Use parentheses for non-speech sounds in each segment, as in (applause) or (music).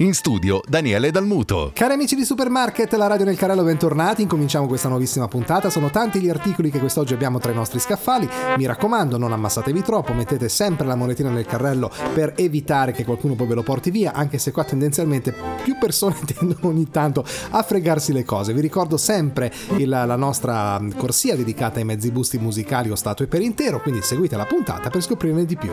In studio Daniele Dalmuto. Cari amici di Supermarket, la radio nel carrello, bentornati. Incominciamo questa nuovissima puntata. Sono tanti gli articoli che quest'oggi abbiamo tra i nostri scaffali. Mi raccomando, non ammassatevi troppo, mettete sempre la monetina nel carrello per evitare che qualcuno poi ve lo porti via, anche se qua tendenzialmente più persone (laughs) tendono ogni tanto a fregarsi le cose. Vi ricordo sempre il, la nostra corsia dedicata ai mezzi busti musicali o statue per intero, quindi seguite la puntata per scoprirne di più.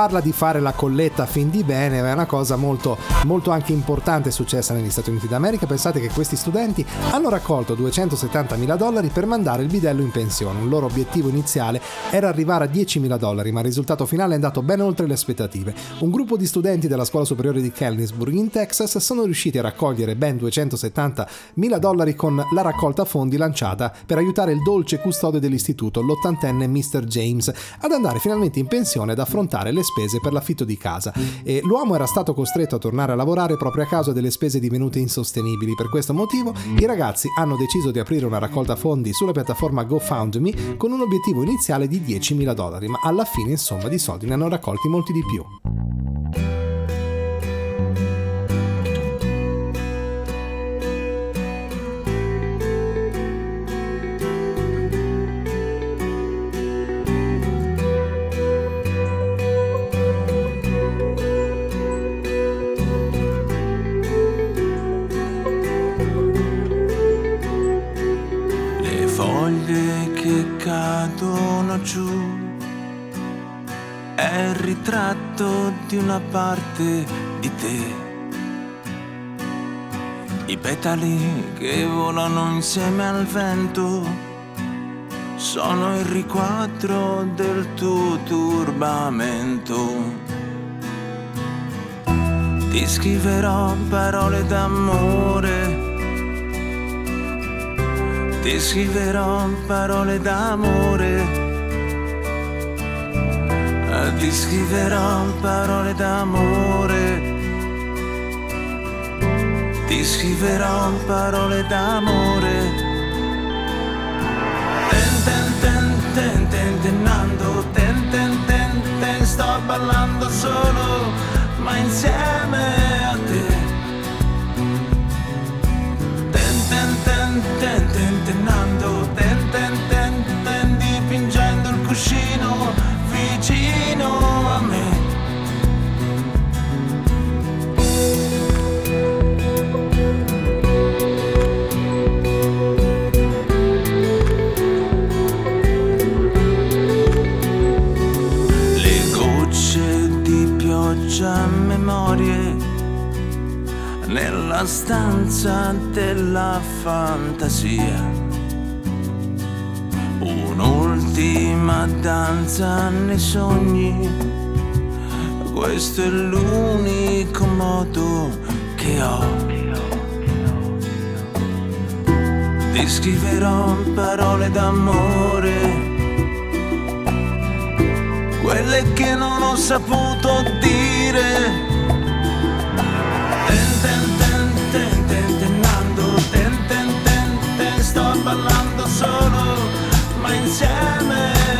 Parla di fare la colletta a fin di bene è una cosa molto, molto anche importante successa negli Stati Uniti d'America. Pensate che questi studenti hanno raccolto 270 mila dollari per mandare il bidello in pensione. Un loro obiettivo iniziale era arrivare a 10 mila dollari, ma il risultato finale è andato ben oltre le aspettative. Un gruppo di studenti della scuola superiore di Kelnisburg in Texas sono riusciti a raccogliere ben 270 mila dollari con la raccolta fondi lanciata per aiutare il dolce custode dell'istituto, l'ottantenne Mr. James, ad andare finalmente in pensione ed affrontare le spese per l'affitto di casa e l'uomo era stato costretto a tornare a lavorare proprio a causa delle spese divenute insostenibili. Per questo motivo i ragazzi hanno deciso di aprire una raccolta fondi sulla piattaforma GoFundMe con un obiettivo iniziale di 10.000 dollari, ma alla fine insomma di soldi ne hanno raccolti molti di più. Giù. È il ritratto di una parte di te. I petali che volano insieme al vento sono il riquadro del tuo turbamento. Ti scriverò parole d'amore ti scriverò parole d'amore, ti scriverò parole d'amore, ti scriverò parole d'amore. Ten ten ten ten ten tenando, ten ten ten ten sto ballando solo, ma insieme a te. ten ten tentennando ten ten nella stanza della fantasia. Un'ultima danza nei sogni, questo è l'unico modo che ho. Ti scriverò parole d'amore, quelle che non ho saputo dire ballando solo, ma insieme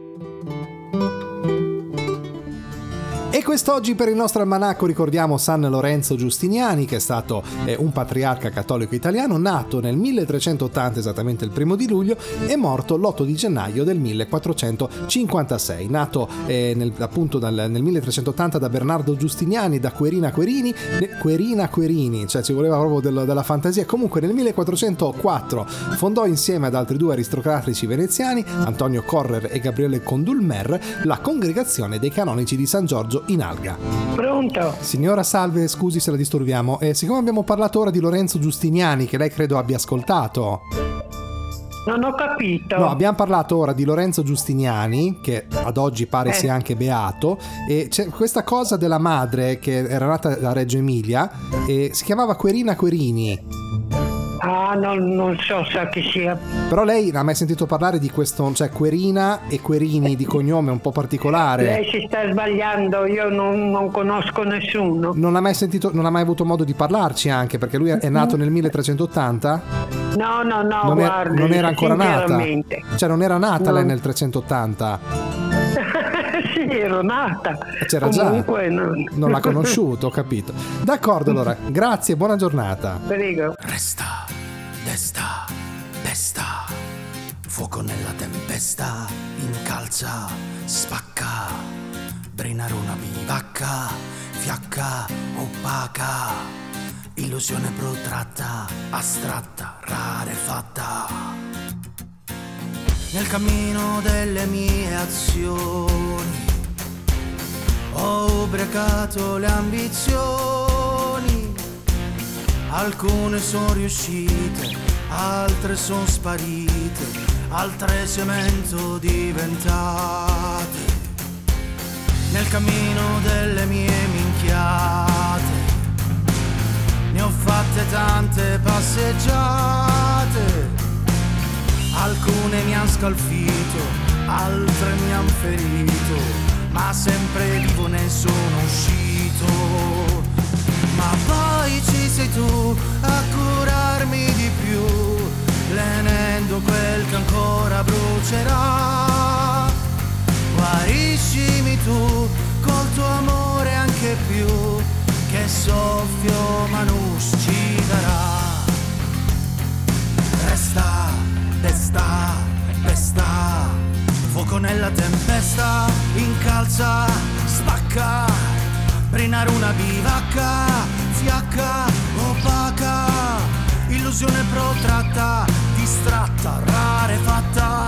E quest'oggi per il nostro almanacco ricordiamo San Lorenzo Giustiniani, che è stato eh, un patriarca cattolico italiano, nato nel 1380, esattamente il primo di luglio, e morto l'8 di gennaio del 1456. Nato eh, nel, appunto dal, nel 1380 da Bernardo Giustiniani, da Querina Querini, Querina Querini, cioè ci voleva proprio del, della fantasia. Comunque nel 1404 fondò insieme ad altri due aristocratici veneziani, Antonio Correr e Gabriele Condulmer, la congregazione dei canonici di San Giorgio in alga. Pronto? Signora Salve, scusi se la disturbiamo. Eh, siccome abbiamo parlato ora di Lorenzo Giustiniani, che lei credo abbia ascoltato. Non ho capito. No, abbiamo parlato ora di Lorenzo Giustiniani, che ad oggi pare eh. sia anche beato, e c'è questa cosa della madre che era nata a Reggio Emilia e si chiamava Querina Querini. Ah, non, non, so, sa chi sia. Però lei ha mai sentito parlare di questo, cioè Querina e Querini di cognome un po' particolare? Lei si sta sbagliando, io non, non conosco nessuno. Non ha mai sentito, non ha mai avuto modo di parlarci anche, perché lui è nato nel 1380? No, no, no, non, guardi, è, non era ancora nata. Cioè non era nata no. lei nel 380? (laughs) sì, ero nata. C'era Comunque, già. Non... non l'ha conosciuto, ho capito. D'accordo, allora. (laughs) Grazie, buona giornata. Prego. Resta Desta, testa, fuoco nella tempesta, incalza, spacca, brinare una bivacca, fiacca, opaca, illusione protratta, astratta, rarefatta. Nel cammino delle mie azioni ho ubriacato le ambizioni Alcune sono riuscite, altre sono sparite, altre cemento diventate. Nel cammino delle mie minchiate, ne ho fatte tante passeggiate. Alcune mi han scalfito, altre mi han ferito, ma sempre vivo ne sono uscito ma poi ci sei tu a curarmi di più, lenendo quel che ancora brucerà. Guariscimi tu col tuo amore anche più, che soffio Manus ci darà. Resta, testa, testa, fuoco nella tempesta, incalza, spacca Brinare una bivacca, fiacca, opaca, illusione protratta, distratta, rarefatta.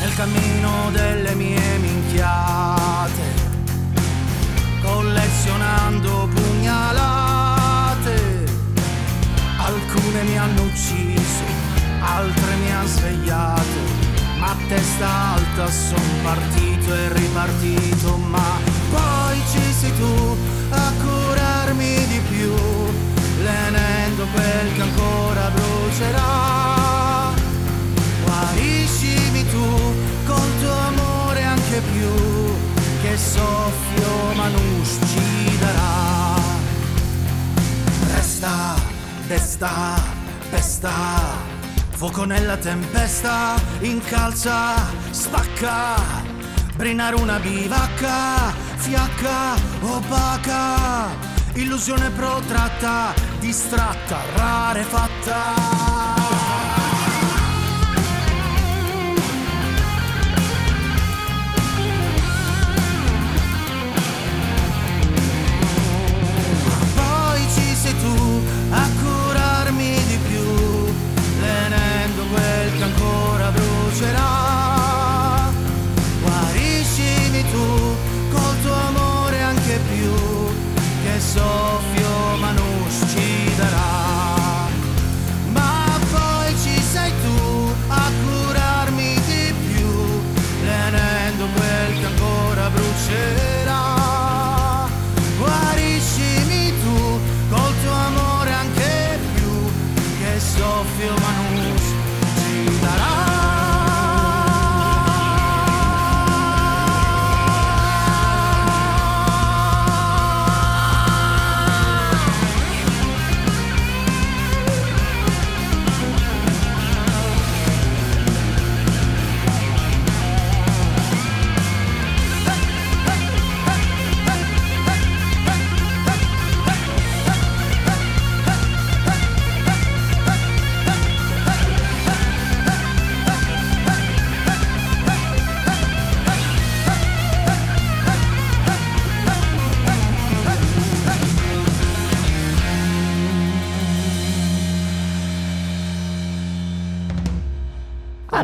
Nel cammino delle mie mie piazza, spacca, brinare una bivacca, fiacca, opaca, illusione protratta, distratta, rarefatta.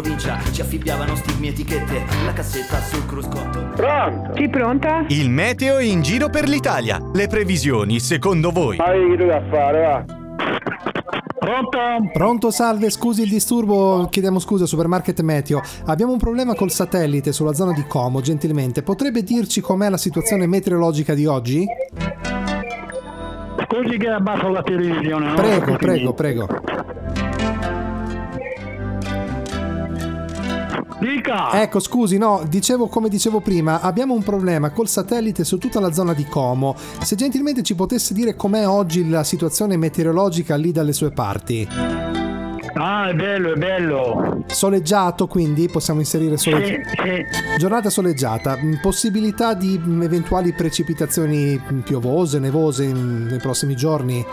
Provincia, ci affibbiavano stigmi etichette, la cassetta sul cruscotto. Pronto? Sì, pronta? Il meteo in giro per l'Italia. Le previsioni, secondo voi? Ma che tu da fare, va? Pronto? Pronto, salve, scusi il disturbo, chiediamo scusa Supermarket Meteo. Abbiamo un problema col satellite sulla zona di Como, gentilmente. Potrebbe dirci com'è la situazione meteorologica di oggi? Scusi che abbasso la televisione, no? Prego, prego, Dica! Ecco, scusi, no, dicevo come dicevo prima, abbiamo un problema col satellite su tutta la zona di Como. Se gentilmente ci potesse dire com'è oggi la situazione meteorologica lì dalle sue parti. Ah, è bello, è bello. Soleggiato, quindi possiamo inserire Sì, soleggiato. sì. Giornata soleggiata, mh, possibilità di mh, eventuali precipitazioni mh, piovose, nevose nei prossimi giorni?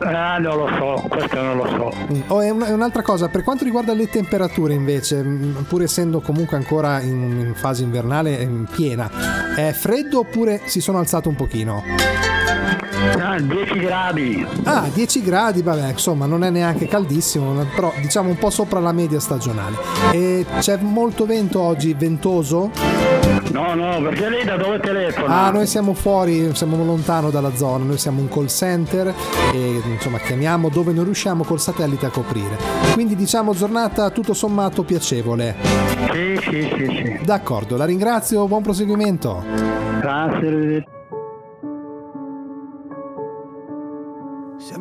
Ah, non lo so, questo non lo so. Mm, Oh, è un- è un'altra cosa, per quanto riguarda le temperature invece, pur essendo comunque ancora in, in fase invernale in piena, è freddo oppure si sono alzato un pochino? Ah, 10 gradi. Ah, 10 gradi, vabbè, insomma, non è neanche caldissimo, però diciamo un po' sopra la media stagionale. E c'è molto vento oggi, ventoso? No, no, perché lei da dove telefona? Ah, noi siamo fuori, siamo lontano dalla zona, noi siamo un call center e insomma chiamiamo dove non riusciamo col satellite a coprire. Quindi diciamo giornata tutto sommato piacevole. Sì, sì, sì, sì. D'accordo, la ringrazio, buon proseguimento. Grazie,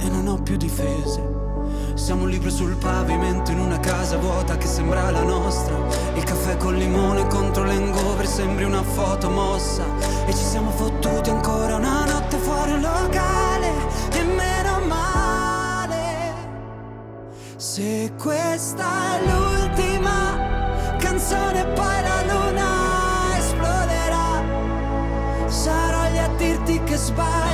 e non ho più difese. Siamo un libro sul pavimento in una casa vuota che sembra la nostra. Il caffè col limone contro l'engover sembri una foto mossa. E ci siamo fottuti ancora una notte fuori un locale. E meno male. Se questa è l'ultima canzone, poi la luna esploderà. Sarò lì a dirti che sbagli,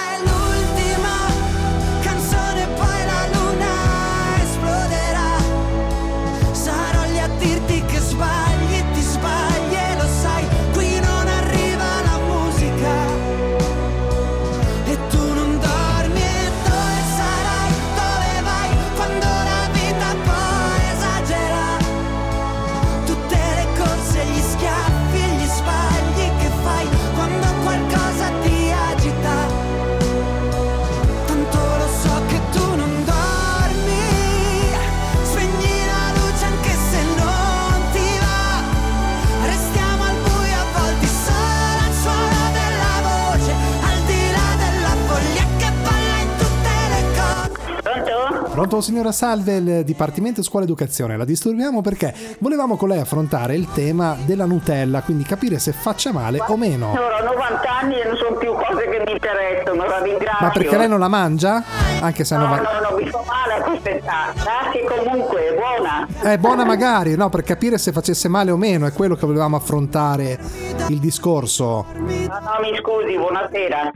signora Salve, il Dipartimento Scuola Educazione. La disturbiamo perché volevamo con lei affrontare il tema della Nutella, quindi capire se faccia male o meno. Ora ho 90 anni e non sono più cose che mi interessano, la ringrazio. Ma perché lei non la mangia? Anche se No, va... no, no, mi fa male a questa età. Grazie comunque, è buona. È buona magari, no? Per capire se facesse male o meno, è quello che volevamo affrontare il discorso. No, no, mi scusi, buonasera.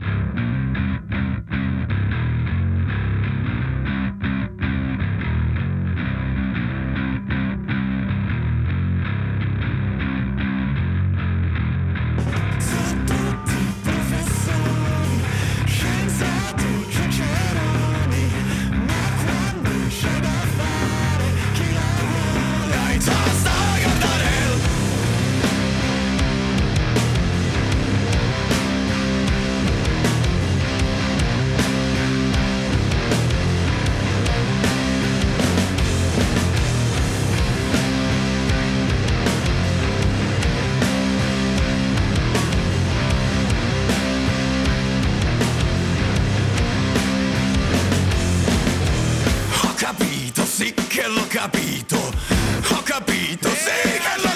Che l'ho capito. Ho capito, sì che l'ho capito.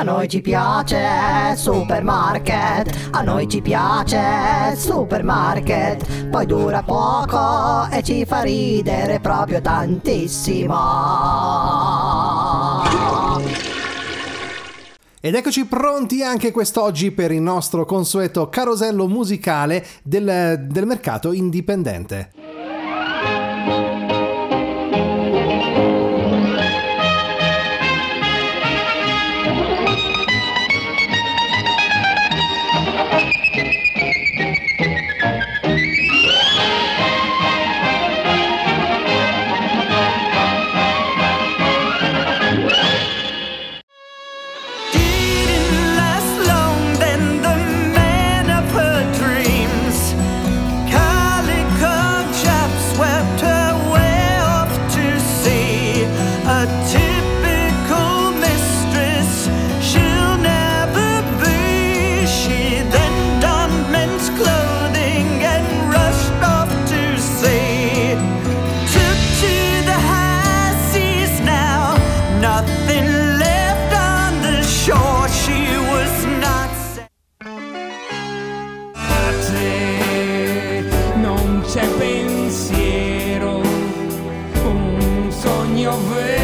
A noi ci piace supermarket, a noi ci piace supermarket, poi dura poco e ci fa ridere proprio tantissimo. Ed eccoci pronti anche quest'oggi per il nostro consueto carosello musicale del, del mercato indipendente. your veins.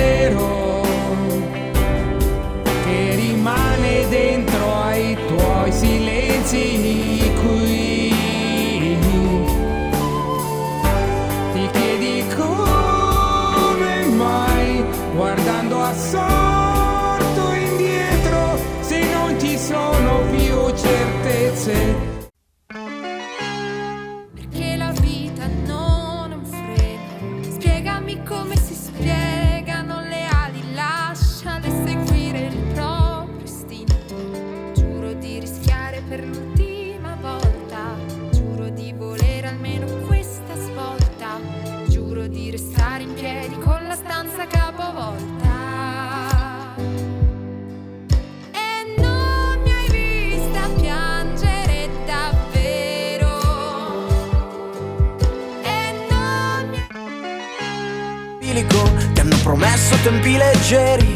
Tempi leggeri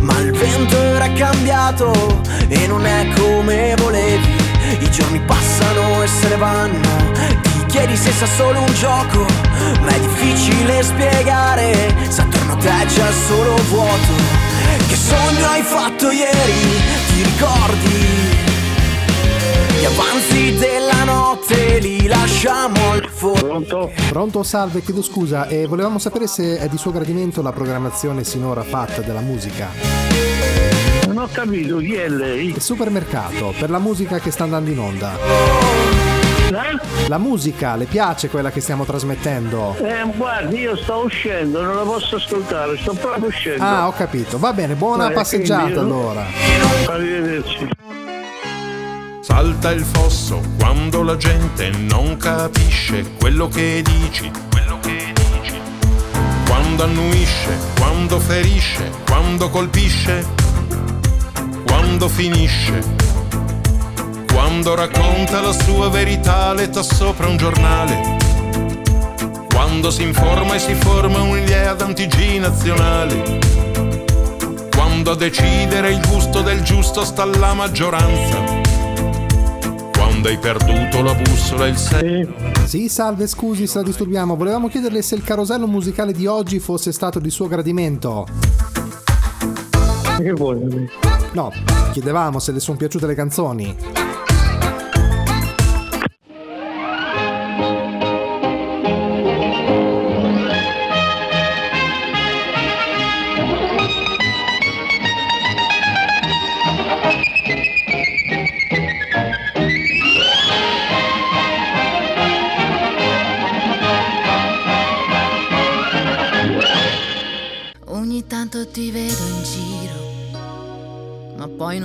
Ma il vento era cambiato E non è come volevi. I giorni passano e se ne vanno Ti chiedi se sia solo un gioco Ma è difficile spiegare Se attorno a te c'è solo vuoto. Che sogno hai fatto ieri? Ti ricordi Gli avanzi della notte li lasciamo al fuoco Pronto, salve, chiedo scusa, e volevamo sapere se è di suo gradimento la programmazione sinora fatta della musica. Non ho capito chi è lei. Il supermercato, per la musica che sta andando in onda. La musica, le piace quella che stiamo trasmettendo? Eh, guardi, io sto uscendo, non la posso ascoltare, sto proprio uscendo. Ah, ho capito. Va bene, buona Vai, passeggiata quindi- allora. Arrivederci. Salta il fosso quando la gente non capisce quello che dici, quello che dici. Quando annuisce, quando ferisce, quando colpisce, quando finisce. Quando racconta la sua verità letta sopra un giornale. Quando si informa e si forma un'idea d'antigi nazionali. Quando a decidere il gusto del giusto sta la maggioranza. Quando hai perduto la bussola e il senso. Sì, salve, scusi se la disturbiamo. Volevamo chiederle se il carosello musicale di oggi fosse stato di suo gradimento. Che vuoi? No, chiedevamo se le sono piaciute le canzoni.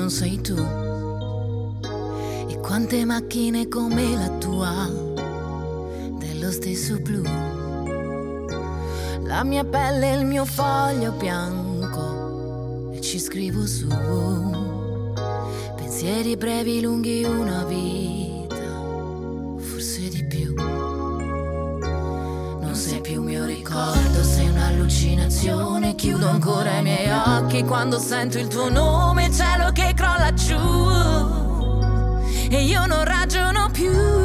Non sei tu. E quante macchine come la tua, dello stesso blu. La mia pelle è il mio foglio bianco e ci scrivo su. Pensieri brevi, lunghi, una vita, forse di più. Non sei più mio ricordo, sei un'allucinazione. Chiudo ancora i miei occhi quando sento il tuo nome, cielo che crolla giù. E io non ragiono più.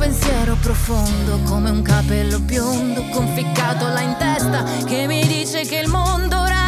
Pensiero profondo come un capello biondo conficcato là in testa che mi dice che il mondo ora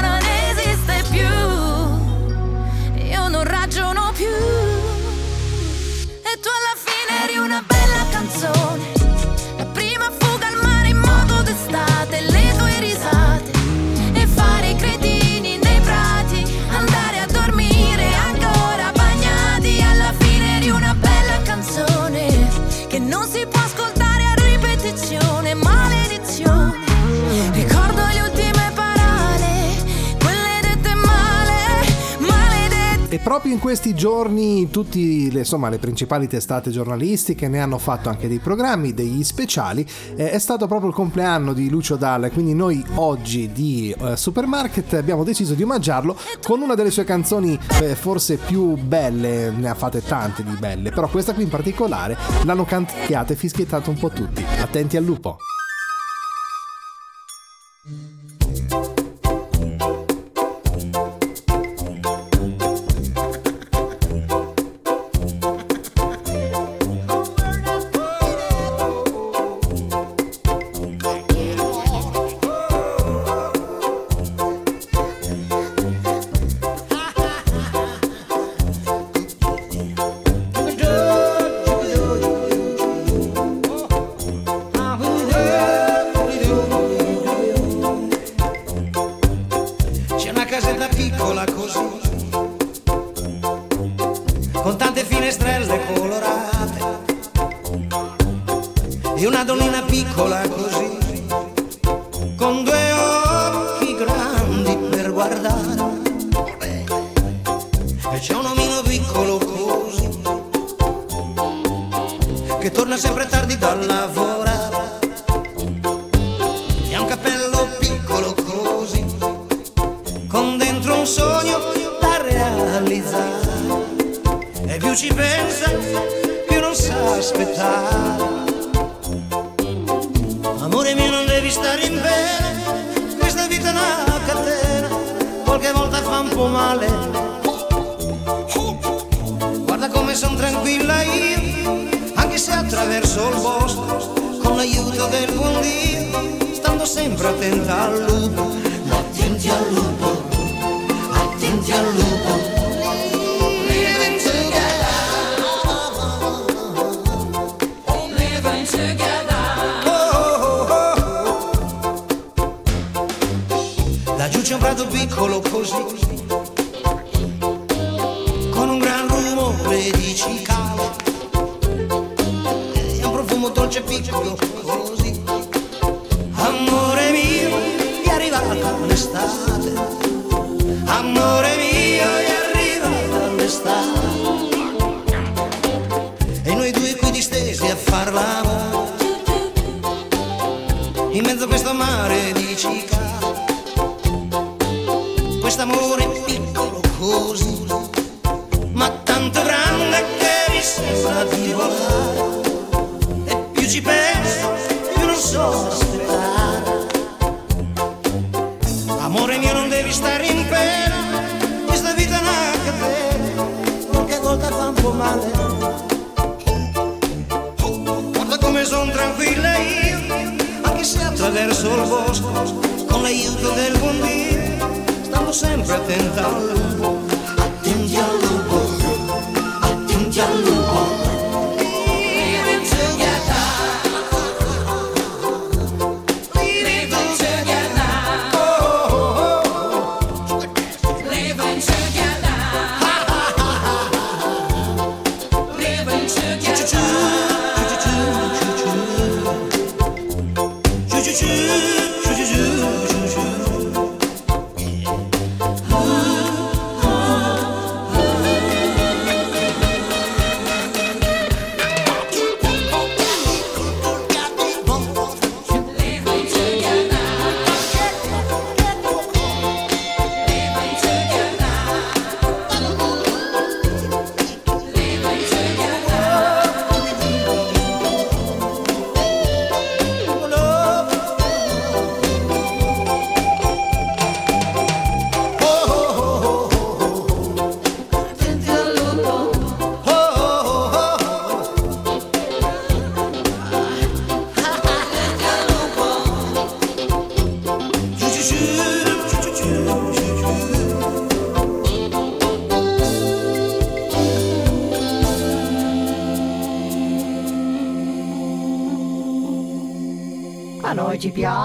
questi giorni tutti le, le principali testate giornalistiche ne hanno fatto anche dei programmi, degli speciali. Eh, è stato proprio il compleanno di Lucio Dalla, quindi noi oggi di eh, Supermarket abbiamo deciso di omaggiarlo con una delle sue canzoni eh, forse più belle, ne ha fatte tante di belle, però questa qui in particolare l'hanno canticchiata e fischiettata un po' tutti. Attenti al lupo. Finestrelle colorate, e una donnina piccola così, con due occhi grandi per guardare. E c'è un omino piccolo così, che torna sempre tardi dal lavorare, sempre in mezzo a questo mare di cicale quest'amore piccolo così, ma tanto grande che mi sembra di volare. E più ci penso, più non so aspettare. Amore mio, non devi stare in pena, questa vita è una catena, qualche volta fa un po' male. Guarda come son tranquilla io, attraverso il bosco, con l'aiuto del buon Dio, stando sempre attenta al.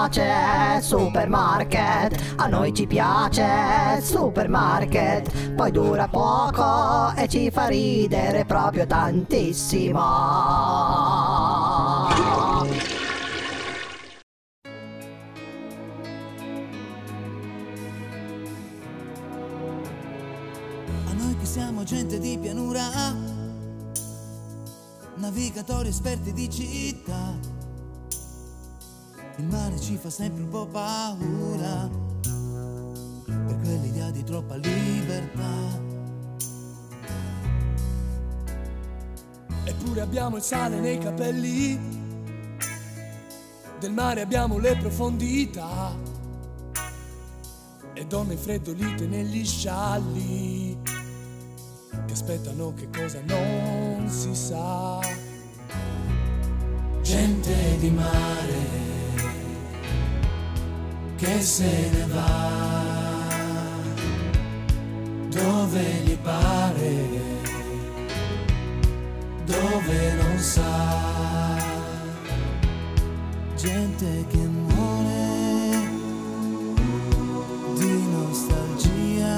Piace supermarket, a noi ci piace supermarket, poi dura poco e ci fa ridere proprio tantissimo. A noi siamo gente di pianura, navigatori esperti di città. Il mare ci fa sempre un po' paura, per quell'idea di troppa libertà. Eppure abbiamo il sale nei capelli, del mare abbiamo le profondità. E donne freddolite negli scialli. Che aspettano che cosa non si sa. Gente di mare che se ne va dove gli pare, dove non sa. Gente che muore di nostalgia.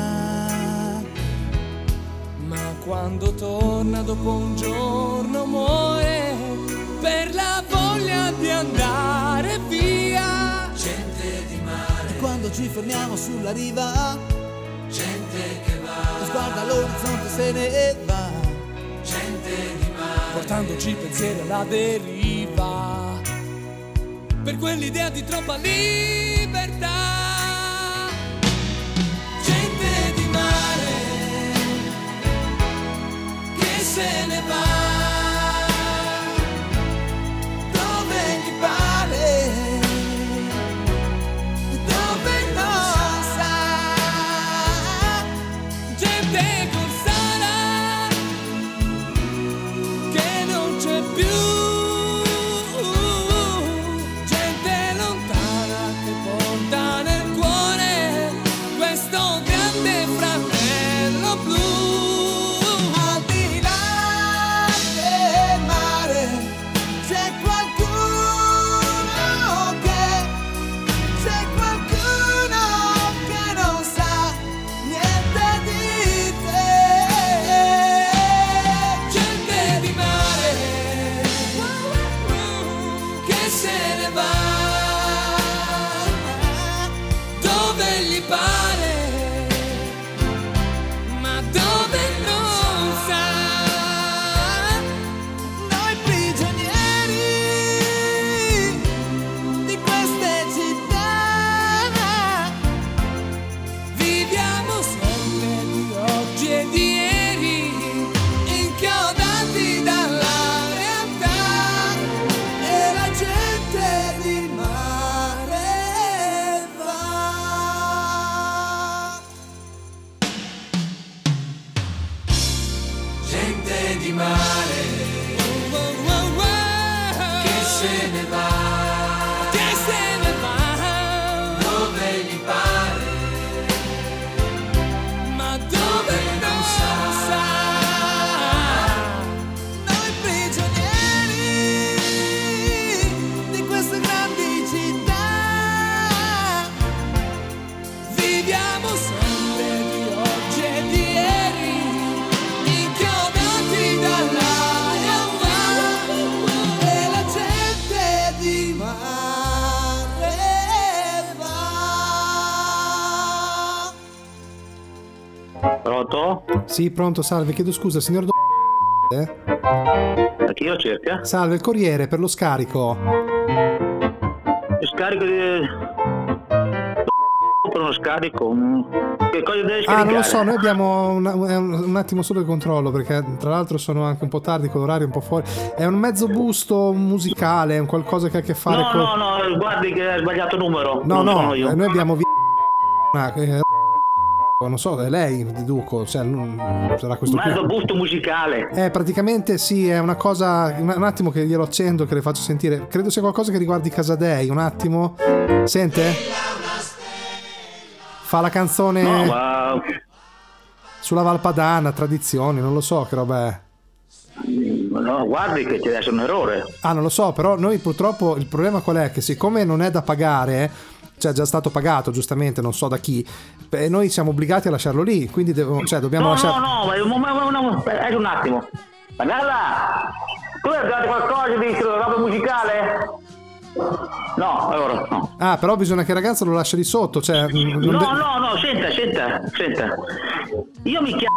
Ma quando torna dopo un giorno muore per la voglia di andare via. Quando ci fermiamo sulla riva. Gente che va. Sguarda l'orizzonte se ne va. Gente di mare. Portandoci pensieri alla deriva. Per quell'idea di troppa libertà. Gente di mare che se ne va Sì, pronto, salve, chiedo scusa, signor Do... Eh? A chi io cerca? Salve, il corriere per lo scarico. Scarico di... Per uno scarico? Che cosa devi Ah, scaricare? non lo so, noi abbiamo una- un, attimo solo di controllo perché tra l'altro sono anche un po' tardi con l'orario un po' fuori. È un mezzo busto musicale, è un qualcosa che ha a che fare No, con... no, no, guardi che hai sbagliato numero. No, non no, eh, noi abbiamo ah, eh, non so, è lei, deduco, cioè non- sarà questo qui. Mezzo busto musicale. Eh, praticamente sì, è una cosa. Un attimo che glielo accendo, che le faccio sentire. Credo sia qualcosa che riguardi Casadei. Un attimo. Sente? Fa la canzone No, ma... sulla Valpadana, tradizioni, non lo so che roba è. No, guardi che c'è adesso un errore. Ah, non lo so, però noi purtroppo il problema qual è? Che siccome non è da pagare, cioè è già stato pagato giustamente, non so da chi, beh, noi siamo obbligati a lasciarlo lì, quindi devo- cioè, dobbiamo No, lasciare... no, no, ma, ma, ma- aspetta un attimo. Magalla! Tu hai dato qualcosa di roba musicale? No, allora no. Ah, però bisogna che il ragazzo lo lascia lì sotto, cioè... No, de- no, no, senta, senta, senta. Io mi chiamo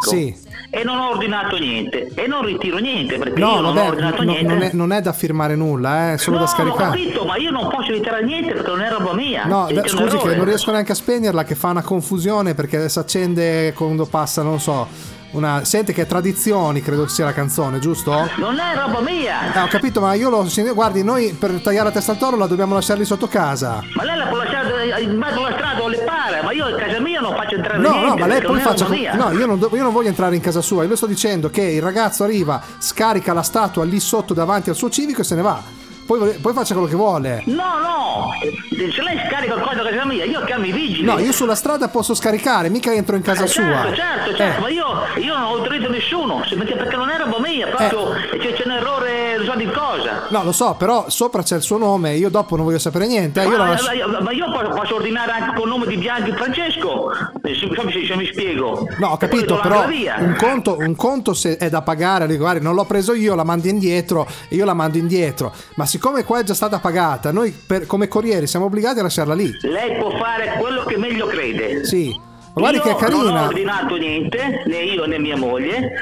Sì. e non ho ordinato niente e non ritiro niente perché No, io non ho vabbè, ordinato no- niente. non, è, non è da firmare nulla, è solo no, da ho scaricare. capito, ma io non posso ritirare niente perché non è roba mia. No, da- un scusi che non riesco neanche a spegnerla, che fa una confusione perché si accende quando passa, non so, una... Sente che Tradizioni, credo sia la canzone, giusto? Non è roba mia. Eh, ho capito, ma io lo... Guardi, noi per tagliare la testa al toro la dobbiamo lasciare lì sotto casa. Ma lei la può lasciare in mezzo alla strada o le pare, ma io in casa mia non faccio entrare No, niente. no, ma lei poi faccia. No, io non, do- io non voglio entrare in casa sua. Io le sto dicendo che il ragazzo arriva, scarica la statua lì sotto davanti al suo civico e se ne va. Poi, poi faccia quello che vuole. No, no, se lei scarica qualcosa da casa mia, io chiamo i vigili. No, io sulla strada posso scaricare, mica entro in casa Eh, sua. Certo, certo, certo, Eh. ma io, io non ho autorizzato nessuno, se- perché perché non è roba mia, proprio c'è, c'è un errore, non so di cosa. No, lo so, però sopra c'è il suo nome, io dopo non voglio sapere niente. eh, Io la ma, lascio- ma- ma io posso, posso ordinare anche con il nome di Bianchi Francesco, Eh, se, se- se mi spiego. No, ho capito, però un conto, un conto se è da pagare, dico, guarda, non l'ho preso io, la mando indietro io la mando indietro. Ma siccome qua è già stata pagata, noi per- come corrieri siamo obbligati a lasciarla lì. Lei può fare quello che meglio crede. Sì. Guardi che è non ho carina. ordinato niente, né io né mia moglie,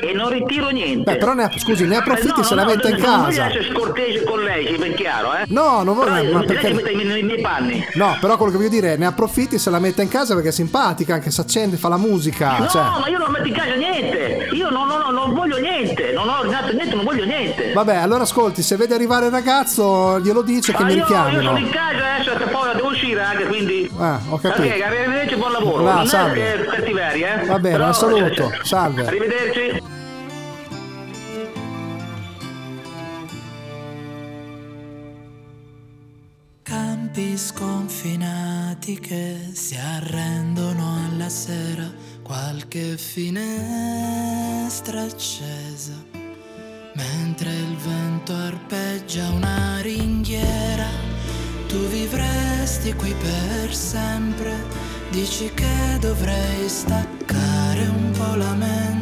e non ritiro niente. Beh, però ne, scusi, ne approfitti Eh, no, se la no, mette in non voglio casa. essere scortese con lei, sia ben chiaro, eh? No, non voglio. Però, ma lei perché- mette nei, nei panni. No, però quello che voglio dire, ne approfitti se la mette in casa perché è simpatica, anche se accende, fa la musica. No, cioè. ma io non metto in casa niente. Io non, non- non voglio niente. Non ho ordinato niente, non voglio niente. Vabbè, allora ascolti, se vede arrivare il ragazzo, glielo dice che Ma mi io, io sono in casa adesso e poi devo uscire anche, quindi. Ah, ho capito. Ok, arrivederci, buon lavoro. Va, non salve. è cattiveria, eh? Va bene, Però- un saluto. Salve. Arrivederci. Campi sconfinati che si arrendono alla sera, qualche finestra accesa, mentre il vento arpeggia una ringhiera, tu vivresti qui per sempre, dici che dovrei staccare un po' la mente,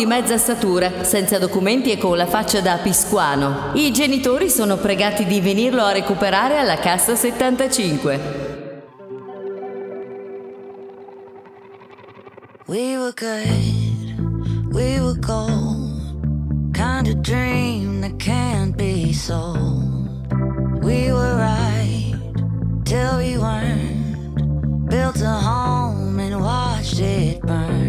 di mezza statura, senza documenti e con la faccia da piscuano. I genitori sono pregati di venirlo a recuperare alla cassa 75. We were good, we were gold. Kind of dream that can't be sold. We were right till we weren't. Built a home and watched it burn.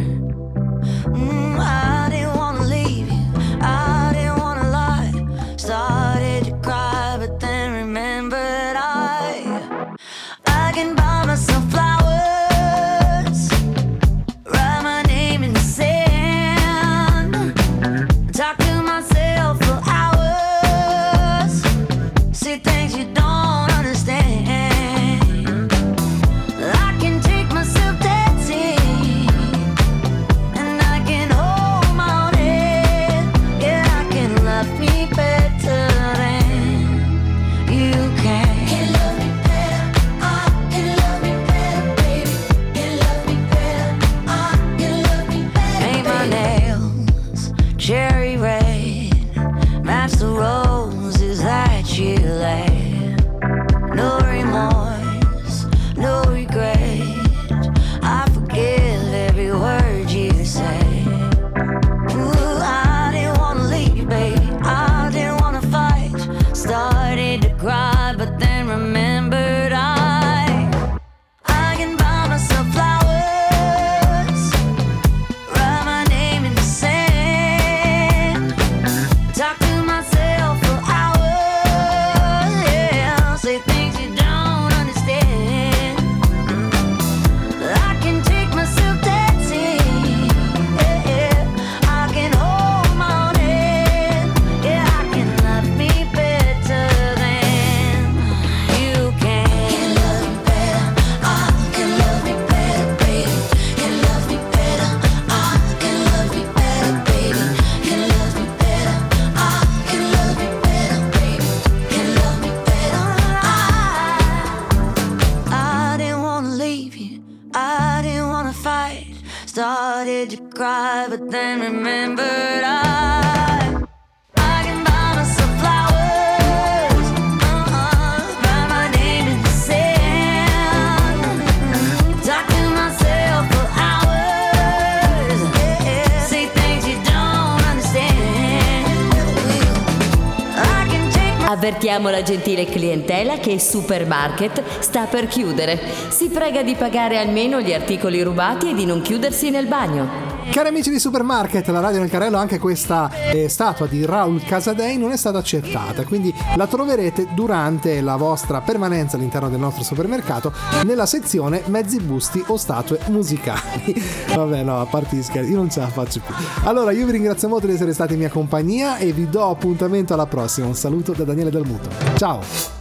Avvertiamo la gentile clientela che Supermarket sta per chiudere. Si prega di pagare almeno gli articoli rubati e di non chiudersi nel bagno. Cari amici di Supermarket, la radio nel carrello, anche questa eh, statua di Raul Casadei non è stata accettata, quindi la troverete durante la vostra permanenza all'interno del nostro supermercato nella sezione mezzi busti o statue musicali. (laughs) Vabbè, no, a parte gli scherzi, io non ce la faccio più. Allora, io vi ringrazio molto di essere stati in mia compagnia e vi do appuntamento alla prossima. Un saluto da Daniele Del Muto. Ciao!